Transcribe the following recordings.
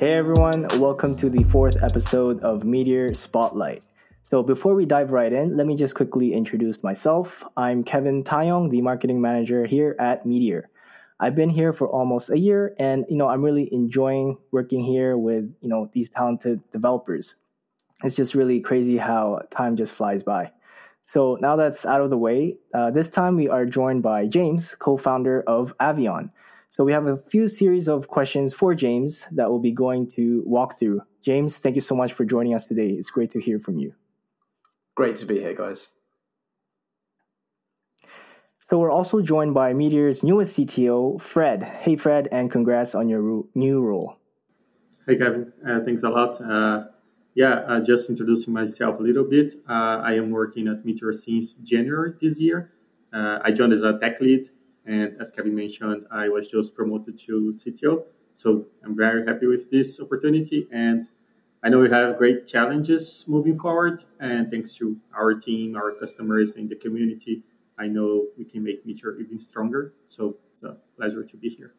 Hey everyone, welcome to the fourth episode of Meteor Spotlight. So before we dive right in, let me just quickly introduce myself. I'm Kevin Tayong, the marketing manager here at Meteor. I've been here for almost a year and you know I'm really enjoying working here with you know these talented developers. It's just really crazy how time just flies by. So now that's out of the way, uh, this time we are joined by James, co-founder of Avion. So we have a few series of questions for James that we'll be going to walk through. James, thank you so much for joining us today. It's great to hear from you. Great to be here, guys. So we're also joined by Meteor's newest CTO, Fred. Hey, Fred, and congrats on your new role. Hey, Kevin. Uh, thanks a lot. Uh, yeah, uh, just introducing myself a little bit. Uh, I am working at Meteor since January this year. Uh, I joined as a tech lead and as Kevin mentioned, I was just promoted to CTO. So I'm very happy with this opportunity. And I know we have great challenges moving forward. And thanks to our team, our customers, and the community, I know we can make Meteor even stronger. So it's a pleasure to be here.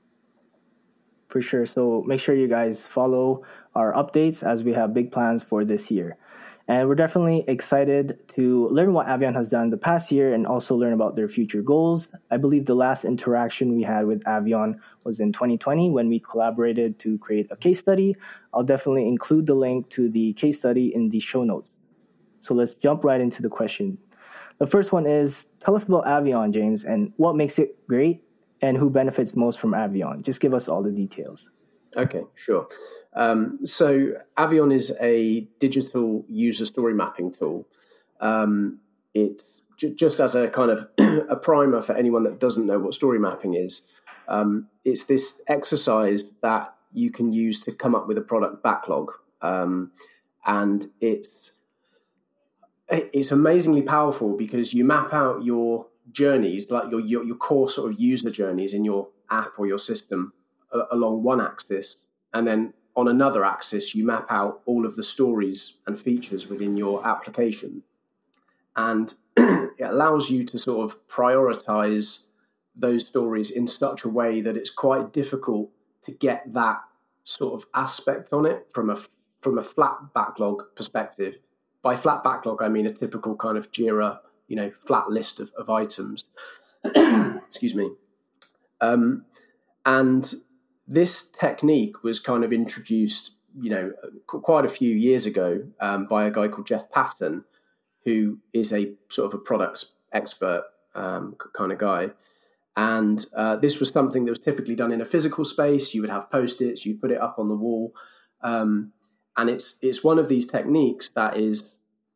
For sure. So make sure you guys follow our updates as we have big plans for this year. And we're definitely excited to learn what Avion has done the past year and also learn about their future goals. I believe the last interaction we had with Avion was in 2020 when we collaborated to create a case study. I'll definitely include the link to the case study in the show notes. So let's jump right into the question. The first one is tell us about Avion, James, and what makes it great and who benefits most from Avion. Just give us all the details. Okay, sure. Um, so Avion is a digital user story mapping tool. Um, it's j- just as a kind of a primer for anyone that doesn't know what story mapping is. Um, it's this exercise that you can use to come up with a product backlog, um, and it's it's amazingly powerful because you map out your journeys, like your, your, your core sort of user journeys in your app or your system along one axis, and then on another axis, you map out all of the stories and features within your application. And it allows you to sort of prioritize those stories in such a way that it's quite difficult to get that sort of aspect on it from a from a flat backlog perspective. By flat backlog, I mean a typical kind of Jira, you know, flat list of, of items. Excuse me. Um, and this technique was kind of introduced, you know, quite a few years ago um, by a guy called Jeff Patton, who is a sort of a products expert um, kind of guy. And uh, this was something that was typically done in a physical space. You would have post-its, you put it up on the wall, um, and it's it's one of these techniques that is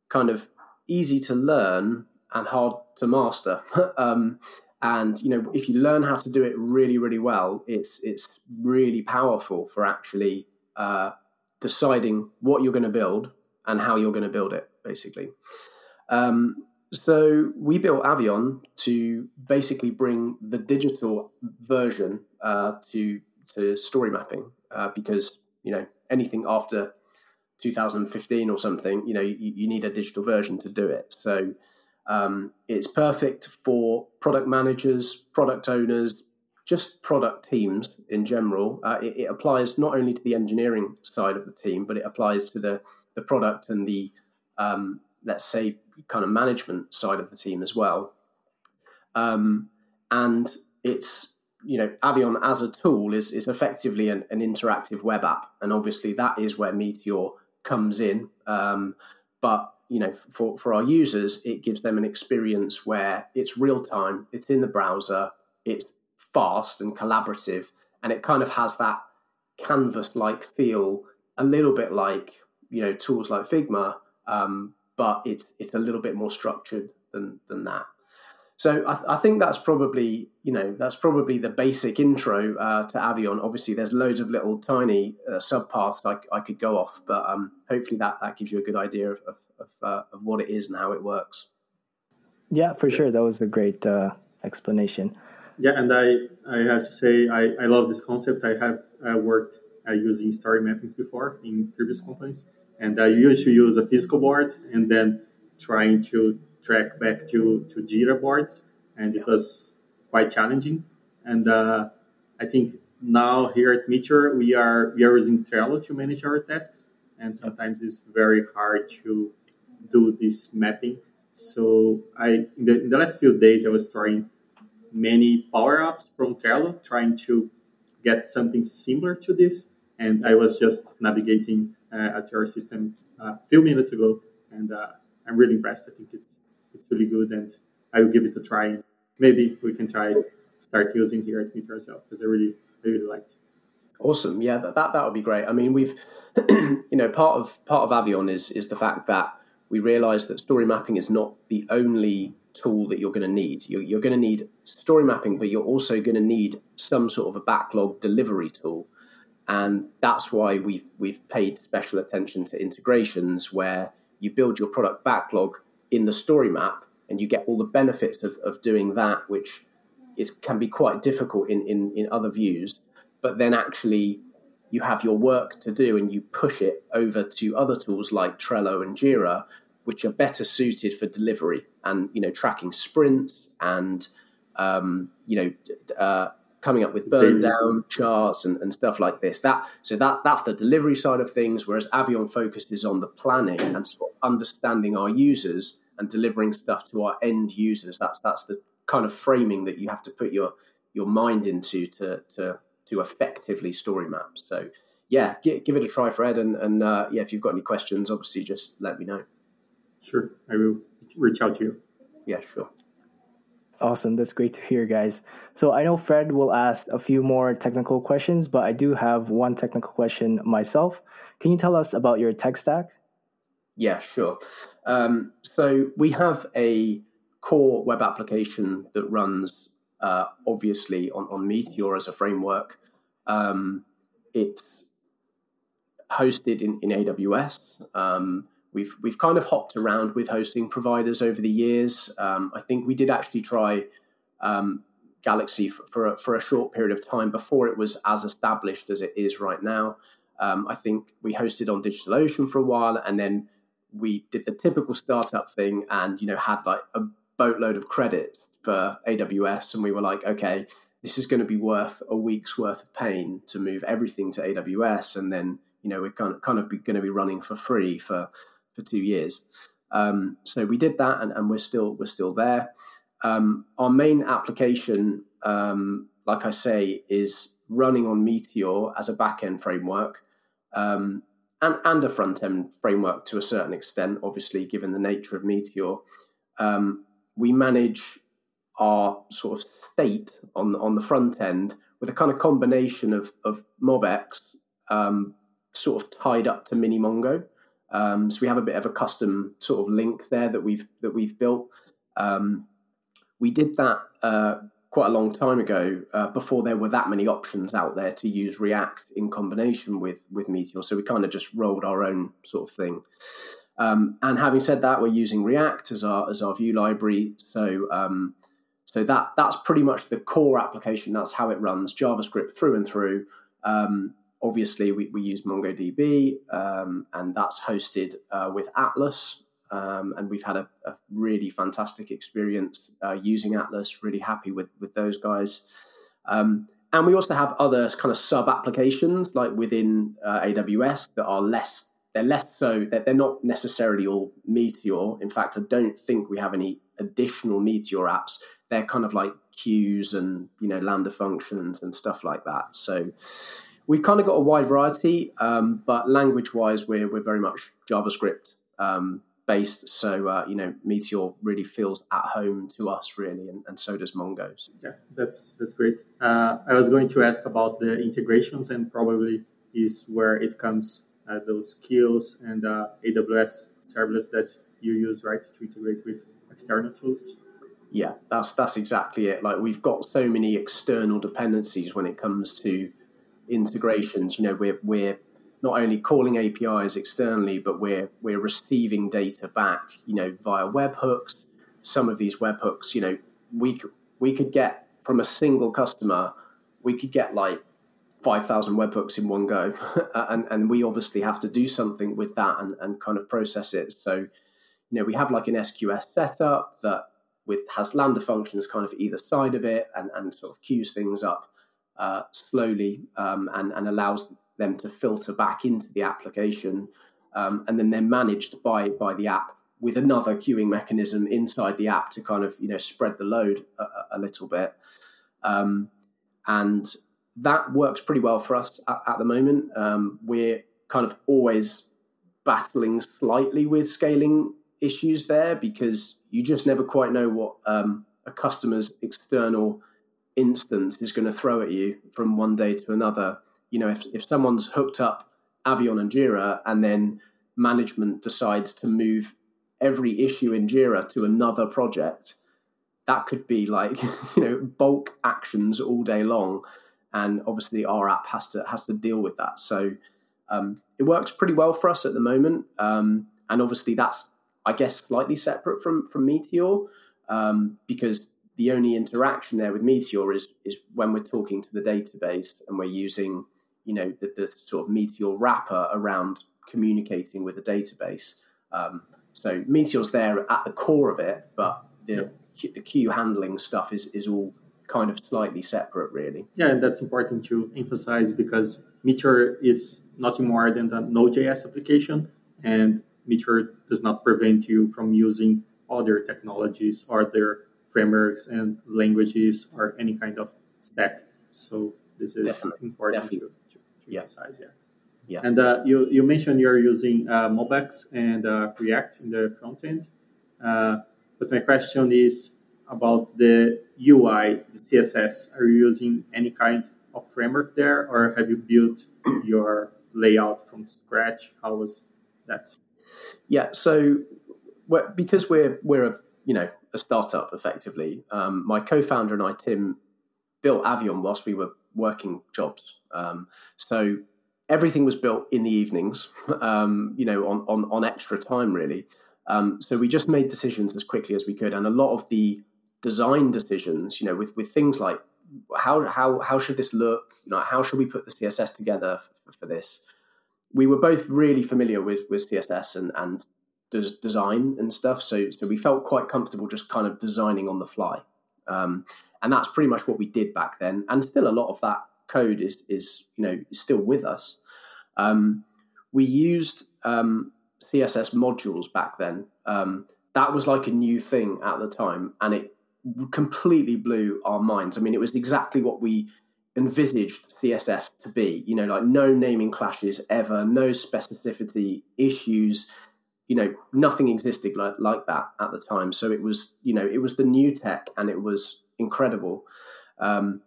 kind of easy to learn and hard to master. um, and you know if you learn how to do it really really well it's it's really powerful for actually uh, deciding what you're going to build and how you're going to build it basically. Um, so we built avion to basically bring the digital version uh, to to story mapping uh, because you know anything after 2015 or something you know you, you need a digital version to do it. So um, it's perfect for product managers, product owners, just product teams in general. Uh, it, it, applies not only to the engineering side of the team, but it applies to the, the product and the, um, let's say, kind of management side of the team as well. Um, and it's, you know, Avion as a tool is, is effectively an, an interactive web app. And obviously that is where Meteor comes in. Um, but you know, for, for our users, it gives them an experience where it's real time, it's in the browser, it's fast and collaborative, and it kind of has that canvas like feel, a little bit like, you know, tools like Figma, um, but it's it's a little bit more structured than than that. So I, th- I, think that's probably you know that's probably the basic intro uh, to Avion. Obviously, there's loads of little tiny uh, subpaths I, I could go off, but um, hopefully that that gives you a good idea of, of, of, uh, of what it is and how it works. Yeah, for sure. That was a great uh, explanation. Yeah, and I, I have to say, I, I love this concept. I have uh, worked uh, using story mappings before in previous companies, and I used to use a physical board and then trying to track back to, to Jira boards, and it was quite challenging. And uh, I think now here at Meteor, we are we are using Trello to manage our tasks, and sometimes it's very hard to do this mapping. So I in the, in the last few days I was trying many power ups from Trello, trying to get something similar to this. And I was just navigating uh, at your system uh, a few minutes ago, and uh, I'm really impressed. I think it's it's really good, and I will give it a try. Maybe we can try start using here at Meteor as well because I really I really liked. Awesome, yeah, that, that that would be great. I mean, we've you know part of part of Avion is is the fact that we realize that story mapping is not the only tool that you're going to need. You're, you're going to need story mapping, but you're also going to need some sort of a backlog delivery tool. And that's why we've we've paid special attention to integrations where you build your product backlog in the story map and you get all the benefits of, of doing that, which is can be quite difficult in, in, in other views, but then actually you have your work to do and you push it over to other tools like Trello and Jira, which are better suited for delivery and you know tracking sprints and um, you know uh, coming up with burn down charts and, and stuff like this. That so that that's the delivery side of things, whereas Avion focuses on the planning and sort of understanding our users and delivering stuff to our end users. That's that's the kind of framing that you have to put your your mind into to to to effectively story map. So yeah, give, give it a try, Fred, and and uh, yeah, if you've got any questions, obviously just let me know. Sure, I will reach out to you. Yeah, sure. Awesome. That's great to hear, guys. So I know Fred will ask a few more technical questions, but I do have one technical question myself. Can you tell us about your tech stack? Yeah, sure. Um, so we have a core web application that runs uh, obviously on, on Meteor as a framework. Um, it's hosted in, in AWS. Um, we've we've kind of hopped around with hosting providers over the years. Um, I think we did actually try um, Galaxy for, for a, for, a, short period of time before it was as established as it is right now. Um, I think we hosted on DigitalOcean for a while, and then we did the typical startup thing, and you know had like a boatload of credit for AWS, and we were like, okay, this is going to be worth a week's worth of pain to move everything to AWS, and then you know we're kind of, kind of going to be running for free for for two years. Um, so we did that, and, and, we're still we're still there. Um, our main application, um, like I say, is running on Meteor as a backend framework um, and, and a front end framework to a certain extent. Obviously, given the nature of Meteor, um, we manage our sort of state on on the front end with a kind of combination of of MobX um, sort of tied up to Minimongo. Um, so we have a bit of a custom sort of link there that we've that we've built. Um, we did that uh, quite a long time ago, uh, before there were that many options out there to use React in combination with with Meteor. So we kind of just rolled our own sort of thing. Um, and having said that, we're using React as our as our view library. So um, so that that's pretty much the core application. That's how it runs JavaScript through and through. Um, obviously we, we use MongoDB, um, and that's hosted uh, with Atlas. Um, and we've had a, a really fantastic experience uh, using Atlas. Really happy with with those guys. Um, and we also have other kind of sub applications like within uh, AWS that are less. They're less so that they're not necessarily all Meteor. In fact, I don't think we have any additional Meteor apps. They're kind of like queues and you know Lambda functions and stuff like that. So we've kind of got a wide variety, um, but language wise, we're, we're very much JavaScript um, based. So, uh, you know, Meteor really feels at home to us, really, and, and so does Mongo's. Yeah, that's, that's great. Uh, I was going to ask about the integrations, and probably is where it comes uh, those skills and uh, AWS serverless that you use, right, to integrate with external tools. Yeah, that's that's exactly it. Like we've got so many external dependencies when it comes to integrations. You know, we're we're not only calling APIs externally, but we're we're receiving data back. You know, via webhooks. Some of these webhooks, you know, we we could get from a single customer, we could get like five thousand webhooks in one go, and and we obviously have to do something with that and and kind of process it. So, you know, we have like an SQS setup that with has lambda functions kind of either side of it and and sort of queues things up uh, slowly um, and, and allows them to filter back into the application, um, and then they're managed by by the app with another queuing mechanism inside the app to kind of you know spread the load a, a little bit, um, and that works pretty well for us at, at the moment. Um, we're kind of always battling slightly with scaling issues there because you just never quite know what um, a customer's external instance is going to throw at you from one day to another. You know, if, if someone's hooked up Avion and Jira and then management decides to move every issue in Jira to another project, that could be like, you know, bulk actions all day long. And obviously our app has to has to deal with that. So um, it works pretty well for us at the moment. Um, and obviously that's I guess slightly separate from from Meteor um, because the only interaction there with Meteor is is when we're talking to the database and we're using you know the, the sort of Meteor wrapper around communicating with the database. Um, so Meteor's there at the core of it, but the the queue handling stuff is is all kind of slightly separate, really. Yeah, and that's important to emphasize because Meteor is nothing more than a Node.js application, and Meteor does not prevent you from using other technologies or other frameworks and languages or any kind of stack. So this is definitely, important definitely. Yeah. emphasize. Yeah. Yeah. And uh, you, you mentioned you're using uh, MobX and uh, React in the front end. Uh, but my question is about the UI, the CSS. Are you using any kind of framework there, or have you built your layout from scratch? How was that? Yeah, so we're, because we're we're a you know a startup effectively. Um, my co-founder and I, Tim, built Avion whilst we were working jobs. Um, so everything was built in the evenings, um, you know, on, on, on extra time really. Um, so we just made decisions as quickly as we could, and a lot of the design decisions, you know, with with things like how how how should this look, you know, how should we put the CSS together for, for this. We were both really familiar with with CSS and and does design and stuff. So so we felt quite comfortable just kind of designing on the fly, um, and that's pretty much what we did back then. And still, a lot of that code is is you know is still with us. Um, we used um, CSS modules back then. Um, that was like a new thing at the time, and it completely blew our minds. I mean, it was exactly what we envisaged CSS to be. You know, like no naming clashes ever, no specificity issues you know nothing existed like, like that at the time so it was you know it was the new tech and it was incredible. Um,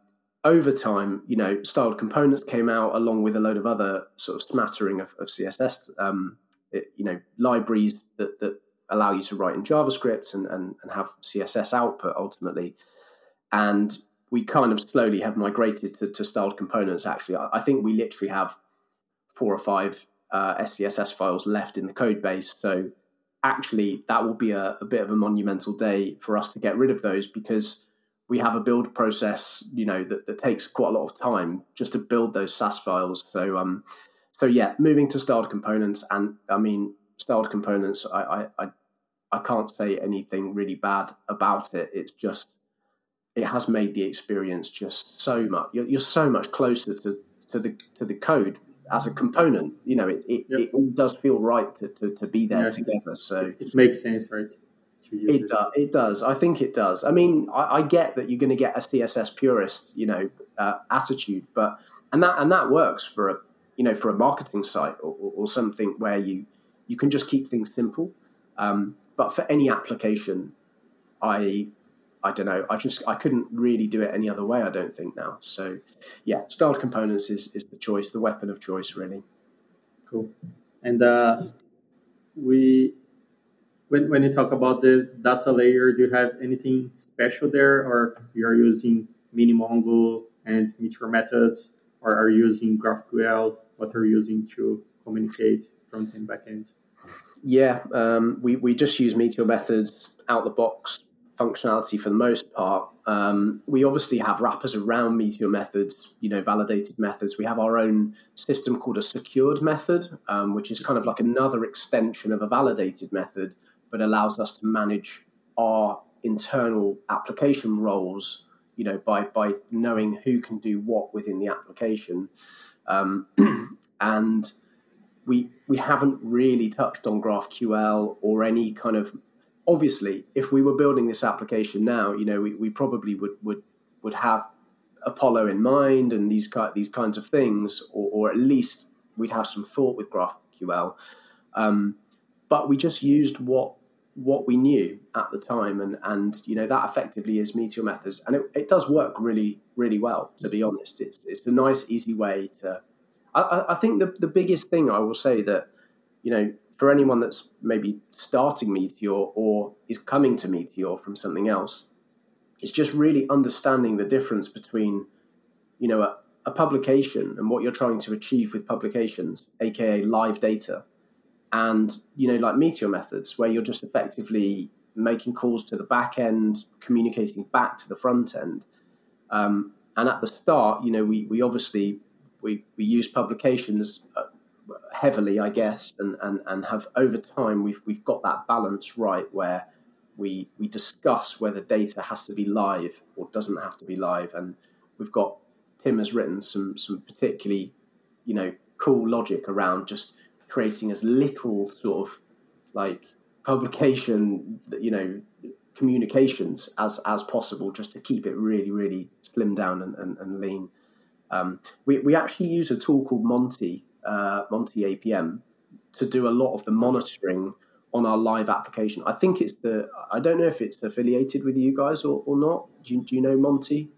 over time you know styled components came out along with a load of other sort of smattering of, of css um, it, you know libraries that, that allow you to write in javascript and, and, and have css output ultimately. And we kind of slowly have migrated to, to styled components actually. I, I think we literally have four or five uh, SCSS files left in the code base. So actually, that will be a, a, bit of a monumental day for us to get rid of those because we have a build process, you know, that, that takes quite a lot of time just to build those Sass files. So, um, so yeah, moving to styled components, and I mean, styled components, I, I, I, I can't say anything really bad about it. It's just, it has made the experience just so much. You're, you're so much closer to, to the to the code as a component. You know, it it, yep. it does feel right to, to, to be there yeah. together. So it makes sense, right? It, does. It does. I think it does. I mean, I, I get that you're going to get a CSS purist, you know, uh, attitude, but and that and that works for a you know for a marketing site or, or, or something where you you can just keep things simple. Um, but for any application, I I don't know. I just I couldn't really do it any other way. I don't think now. So, yeah, styled components is is the choice, the weapon of choice, really. Cool. And uh, we, when when you talk about the data layer, do you have anything special there, or you are using Minimongo and Meteor methods, or are you using GraphQL? What are you using to communicate front end, back end? Yeah, um, we we just use Meteor methods out the box functionality for the most part. Um, we obviously have wrappers around Meteor methods, you know, validated methods. We have our own system called a secured method, um, which is kind of like another extension of a validated method, but allows us to manage our internal application roles, you know, by by knowing who can do what within the application, um, and we we haven't really touched on GraphQL or any kind of. Obviously, if we were building this application now, you know, we, we probably would would would have Apollo in mind and these these kinds of things, or, or at least we'd have some thought with GraphQL. Um, but we just used what what we knew at the time, and and you know that effectively is Meteor methods, and it, it does work really really well. To be honest, it's it's a nice easy way to. I, I think the the biggest thing I will say that you know for anyone that's maybe starting Meteor or is coming to Meteor from something else, is just really understanding the difference between you know a, a publication and what you're trying to achieve with publications, aka live data and you know like meteor methods where you're just effectively making calls to the back end communicating back to the front end. Um, and at the start you know we, we obviously we, we use publications uh, heavily i guess and, and, and have over time we've, we've got that balance right where we, we discuss whether data has to be live or doesn't have to be live. And we've got tim has written some some particularly you know cool logic around just creating as little sort of like publication, you know, communications as as possible, just to keep it really, really slim down and, and, and lean. Um, we we actually use a tool called Monti uh, Monti APM to do a lot of the monitoring on our live application. I think it's the I don't know if it's affiliated with you guys or, or not. Do you, do you know Monti?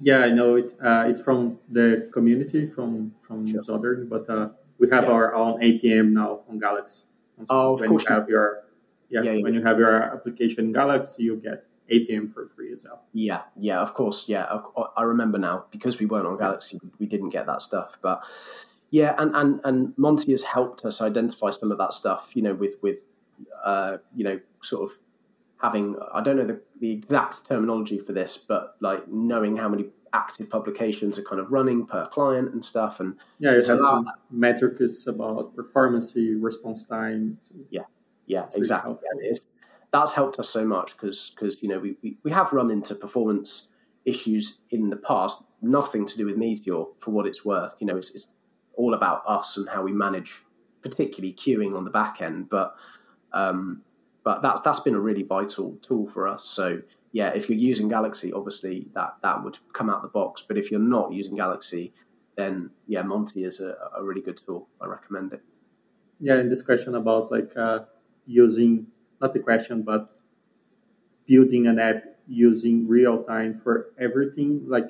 Yeah, I know it. Uh, it's from the community from from sure. Zodern, but uh, we have yeah. our own APM now on Galaxy. So oh, of when course. You have your, yeah, yeah, yeah, when you have your application in Galaxy, you get APM for free as well. Yeah, yeah, of course. Yeah, I remember now because we weren't on Galaxy, we didn't get that stuff. But yeah, and and and Monti has helped us identify some of that stuff. You know, with with uh, you know, sort of having I don't know the, the exact terminology for this, but like knowing how many active publications are kind of running per client and stuff. And yeah, it has some metrics about performance, response time. Yeah, yeah, it's exactly. Really yeah, that's helped us so much because because you know we, we, we have run into performance issues in the past. Nothing to do with Meteor for what it's worth. You know, it's, it's all about us and how we manage, particularly queuing on the back end. But um, but that's that's been a really vital tool for us. So yeah, if you're using Galaxy, obviously that that would come out the box. But if you're not using Galaxy, then yeah, Monti is a, a really good tool. I recommend it. Yeah, in this question about like uh, using not the question, but building an app using real time for everything. Like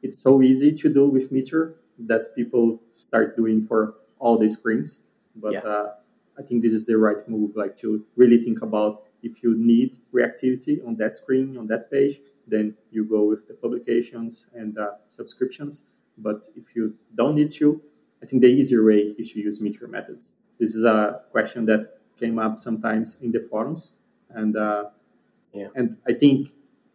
it's so easy to do with Meteor that people start doing for all the screens. But yeah. uh, I think this is the right move, like to really think about if you need reactivity on that screen, on that page, then you go with the publications and uh, subscriptions. But if you don't need to, I think the easier way is to use Meteor methods. This is a question that came up sometimes in the forums, and uh, yeah. and I think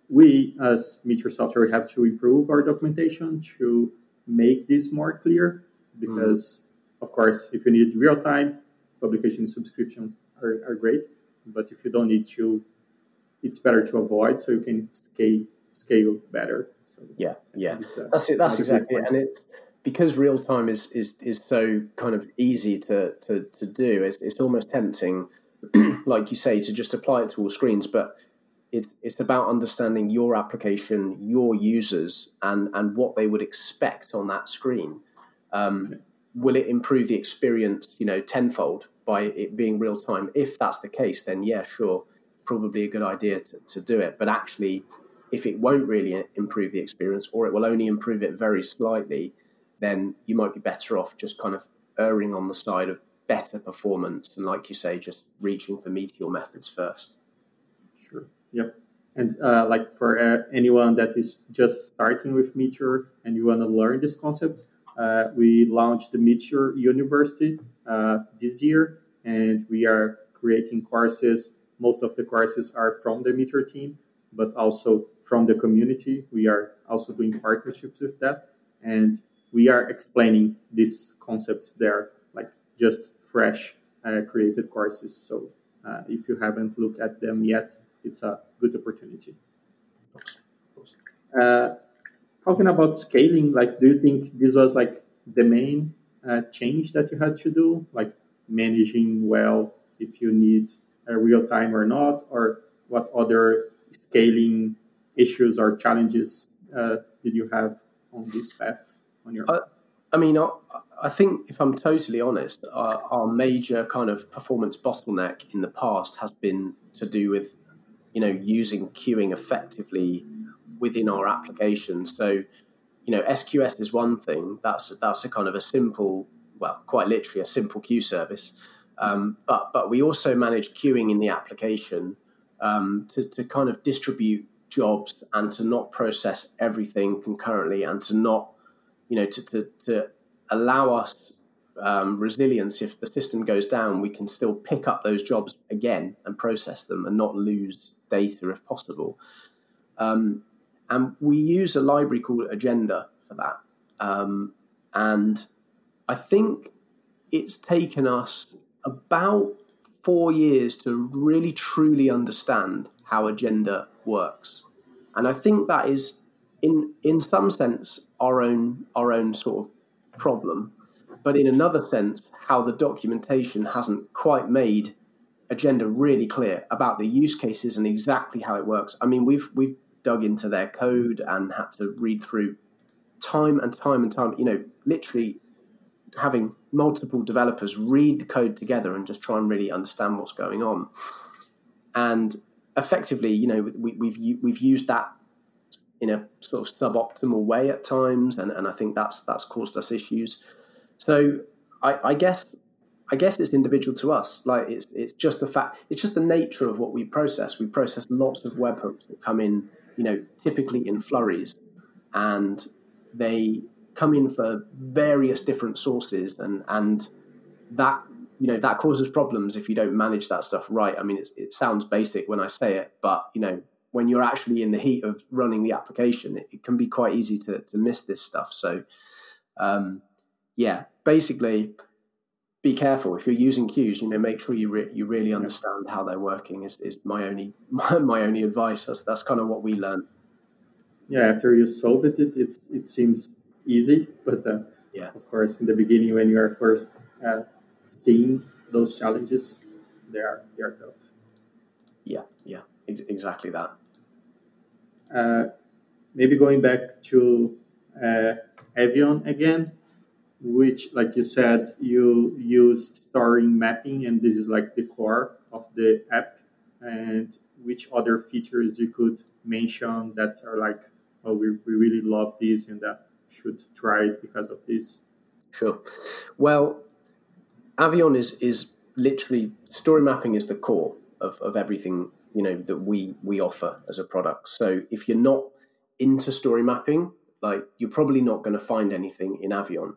we as Meteor software have to improve our documentation to make this more clear. Because mm. of course, if you need real time, publication subscription are, are great but if you don't need to, it's better to avoid so you can scale scale better. So yeah, yeah, uh, that's it. That's exactly it. And it's because real time is is is so kind of easy to to, to do. It's it's almost tempting, like you say, to just apply it to all screens, but. It's, it's about understanding your application, your users, and, and what they would expect on that screen. Um, will it improve the experience, you know, tenfold? By it being real time. If that's the case, then yeah, sure, probably a good idea to, to do it. But actually, if it won't really improve the experience or it will only improve it very slightly, then you might be better off just kind of erring on the side of better performance and, like you say, just reaching for meteor methods first. Sure. Yep. And uh, like for uh, anyone that is just starting with Meteor and you want to learn these concepts, uh, we launched the Meteor University this year, and we are creating courses. Most of the courses are from the Meteor team, but also from the community. We are also doing partnerships with that, and we are explaining these concepts there, like just fresh uh, created courses. So uh, if you haven't looked at them yet, it's a good opportunity. Uh, talking about scaling, like, do you think this was like the main uh, change that you had to do, like managing well if you need a real time or not, or what other scaling issues or challenges uh, did you have on this path on your? I, I mean, I, I, think if I'm totally honest, our, our major kind of performance bottleneck in the past has been to do with, you know, using queuing effectively within our application. So, you know, SQS is one thing. That's that's a kind of a simple, well, quite literally a simple queue service. Um, but but we also manage queuing in the application um, to, to kind of distribute jobs and to not process everything concurrently and to not, you know, to, to, to allow us um, resilience. If the system goes down, we can still pick up those jobs again and process them and not lose data if possible. Um, and we use a library called Agenda for that. Um, and I think it's taken us about four years to really truly understand how Agenda works. And I think that is, in in some sense, our own our own sort of problem, but in another sense, how the documentation hasn't quite made agenda really clear about the use cases and exactly how it works. I mean, we've we've dug into their code and had to read through time and time and time. You know, literally having multiple developers read the code together and just try and really understand what's going on. And effectively, you know, we, we've we've used that in a sort of suboptimal way at times, and, and I think that's that's caused us issues. So I, I guess I guess it's individual to us. Like it's it's just the fact it's just the nature of what we process. We process lots of webhooks that come in, you know, typically in flurries, and they come in for various different sources, and and that you know that causes problems if you don't manage that stuff right. I mean, it sounds basic when I say it, but you know, when you're actually in the heat of running the application, it, it can be quite easy to to miss this stuff. So, um, yeah, basically, be careful if you're using queues. You know, make sure you re- you really understand how they're working. Is is my only my, my only advice. That's that's kind of what we learn. Yeah, after you solve it, it it, it seems easy, but uh, yeah, of course, in the beginning when you are first uh, seeing those challenges, they are they are tough. Yeah, yeah, ex- exactly that. Uh, maybe going back to uh, Avion again, which, like you said, you use story mapping, and this is like the core of the app. And which other features you could mention that are like, oh, we, we really love this and that should try it because of this? Sure. Well, Avion is is literally story mapping is the core of, of everything you know that we we offer as a product. So if you're not into story mapping, like you're probably not going to find anything in Avion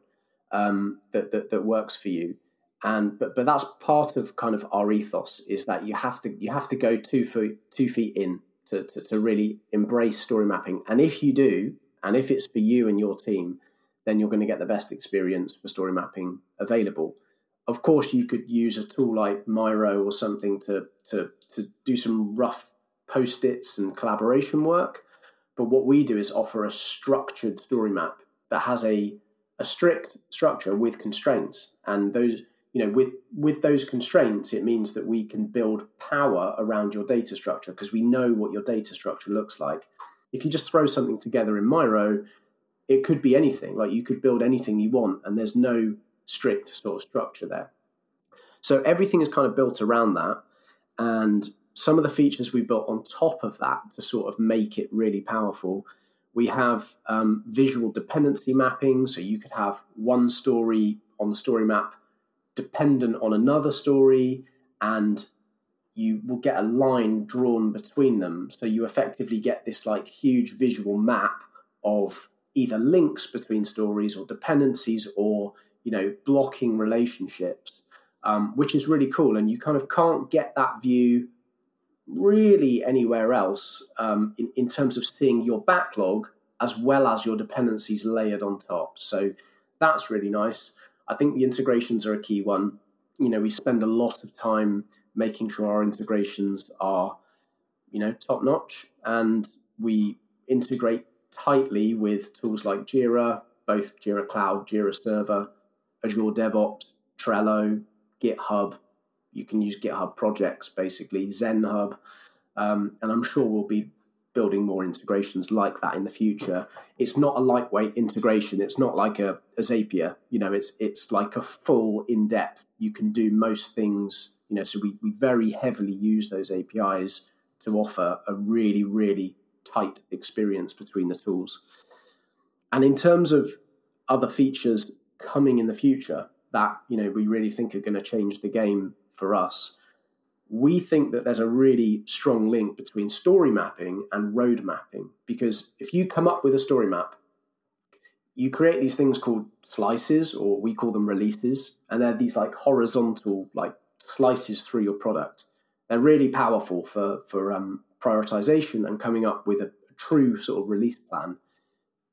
um, that, that that works for you. And but but that's part of kind of our ethos is that you have to you have to go two feet two feet in to, to, to really embrace story mapping. And if you do, and if it's for you and your team, then you're going to get the best experience for story mapping available. Of course, you could use a tool like Miro or something to, to, to do some rough post its and collaboration work. But what we do is offer a structured story map that has a, a strict structure with constraints. And those, you know, with, with those constraints, it means that we can build power around your data structure because we know what your data structure looks like. If you just throw something together in Miro, it could be anything. Like you could build anything you want, and there's no strict sort of structure there. So everything is kind of built around that. And some of the features we built on top of that to sort of make it really powerful. We have um, visual dependency mapping. So you could have one story on the story map dependent on another story, and you will get a line drawn between them. So you effectively get this like huge visual map of either links between stories or dependencies or you know blocking relationships um, which is really cool and you kind of can't get that view really anywhere else um, in, in terms of seeing your backlog as well as your dependencies layered on top so that's really nice i think the integrations are a key one you know we spend a lot of time making sure our integrations are you know top notch and we integrate tightly with tools like Jira, both Jira Cloud, Jira Server, Azure DevOps, Trello, GitHub. You can use GitHub projects, basically, ZenHub. Um, and I'm sure we'll be building more integrations like that in the future. It's not a lightweight integration. It's not like a, a Zapier. You know, it's it's like a full in depth. You can do most things. You know, so we, we very heavily use those APIs to offer a really really tight experience between the tools. And in terms of other features coming in the future that you know we really think are going to change the game for us we think that there's a really strong link between story mapping and road mapping because if you come up with a story map, you create these things called slices, or we call them releases, and they're these like horizontal like slices through your product. They're really powerful for for um, prioritization and coming up with a, true sort of release plan.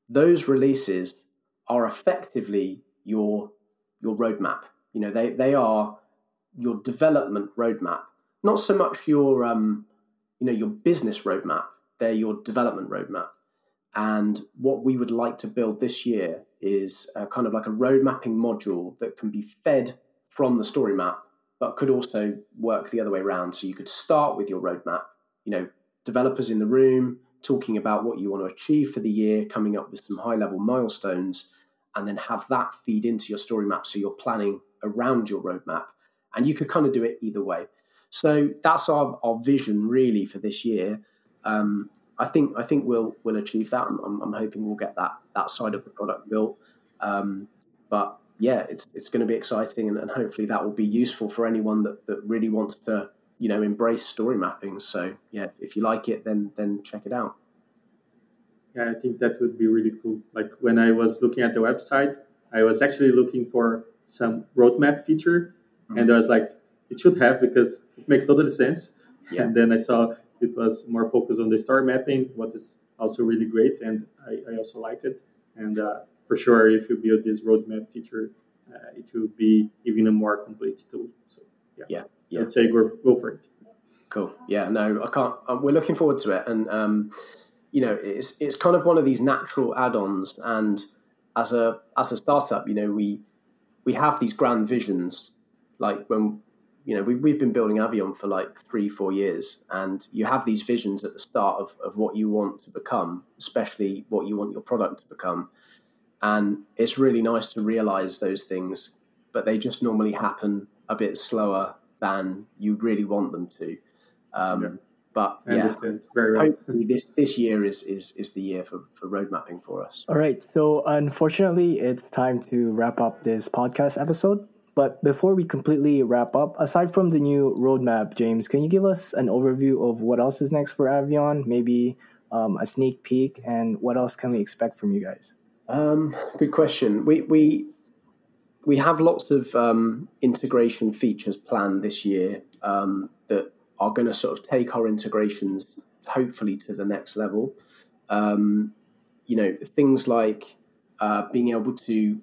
Those releases are effectively your your roadmap. You know, they they are your development roadmap not so much your um, you know your business roadmap they're your development roadmap. And what we would like to build this year is kind of like a road mapping module that can be fed from the story map but could also work the other way around. So you could start with your roadmap you know developers in the room talking about what you want to achieve for the year coming up with some high level milestones and then have that feed into your story map. So you're planning around your roadmap and you could kind of do it either way so that's our, our vision really for this year. Um, I think I think we'll we'll achieve that. I'm, I'm, hoping we'll get that that side of the product built. Um, but yeah, it's it's going to be exciting, and, and, hopefully that will be useful for anyone that, that really wants to you know embrace story mapping. So yeah, if you like it, then then check it out. Yeah, I think that would be really cool. Like when I was looking at the website, I was actually looking for some roadmap feature, mm-hmm. and I was like, it should have because it makes total sense. Yeah. And then I saw it was more focused on the story mapping, what is also really great, and I, I also like it. And uh, for sure, if you build this roadmap feature, uh, it will be even a more complete tool. So yeah, yeah, yeah. I'd say go, go for it. Cool. Yeah. No, I can't. Um, we're looking forward to it, and um, you know, it's it's kind of one of these natural add-ons. And as a as a startup, you know, we we have these grand visions. Like when you know, we've, we've been building Avion for like three, four years, and you have these visions at the start of, of what you want to become, especially what you want your product to become. And it's really nice to realize those things, but they just normally happen a bit slower than you really want them to. Um, yeah. But I yeah, very right. hopefully this, this year is, is, is the year for, for road mapping for us. All right. So unfortunately, it's time to wrap up this podcast episode. But before we completely wrap up, aside from the new roadmap, James, can you give us an overview of what else is next for Avion? Maybe um, a sneak peek, and what else can we expect from you guys? Um, good question. We we we have lots of um, integration features planned this year um, that are going to sort of take our integrations hopefully to the next level. Um, you know, things like uh, being able to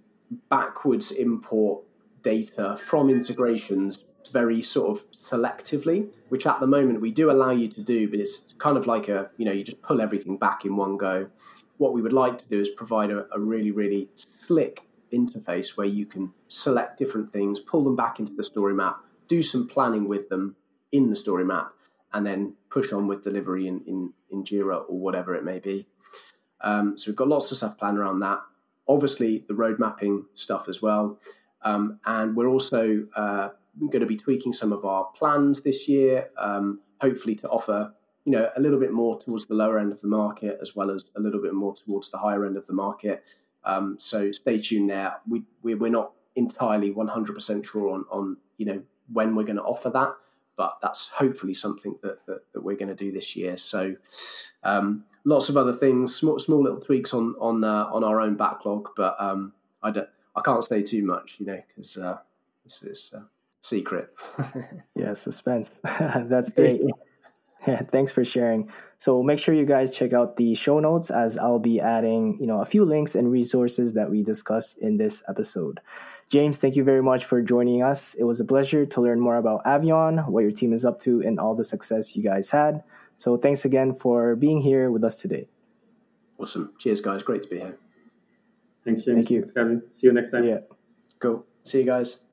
backwards import data from integrations very sort of selectively, which at the moment we do allow you to do, but it's kind of like a, you know, you just pull everything back in one go. What we would like to do is provide a, a really, really slick interface where you can select different things, pull them back into the story map, do some planning with them in the story map, and then push on with delivery in, in, in Jira or whatever it may be. Um, so we've got lots of stuff planned around that. Obviously, the road mapping stuff as well. Um, and we're also uh, going to be tweaking some of our plans this year, um, hopefully to offer you know a little bit more towards the lower end of the market as well as a little bit more towards the higher end of the market. Um, so stay tuned there. We, we are not entirely 100% sure on on you know when we're going to offer that, but that's hopefully something that that, that we're going to do this year. So um, lots of other things, small small little tweaks on on uh, on our own backlog, but um, I don't I can't say too much, you know, because uh, it's this uh, secret. yeah, suspense. That's great. Yeah, thanks for sharing. So make sure you guys check out the show notes as I'll be adding, you know, a few links and resources that we discussed in this episode. James, thank you very much for joining us. It was a pleasure to learn more about Avion, what your team is up to, and all the success you guys had. So thanks again for being here with us today. Awesome. Cheers, guys. Great to be here. Thanks, James. Thank you. Thanks, Kevin. See you next time. Ya. Cool. See you guys.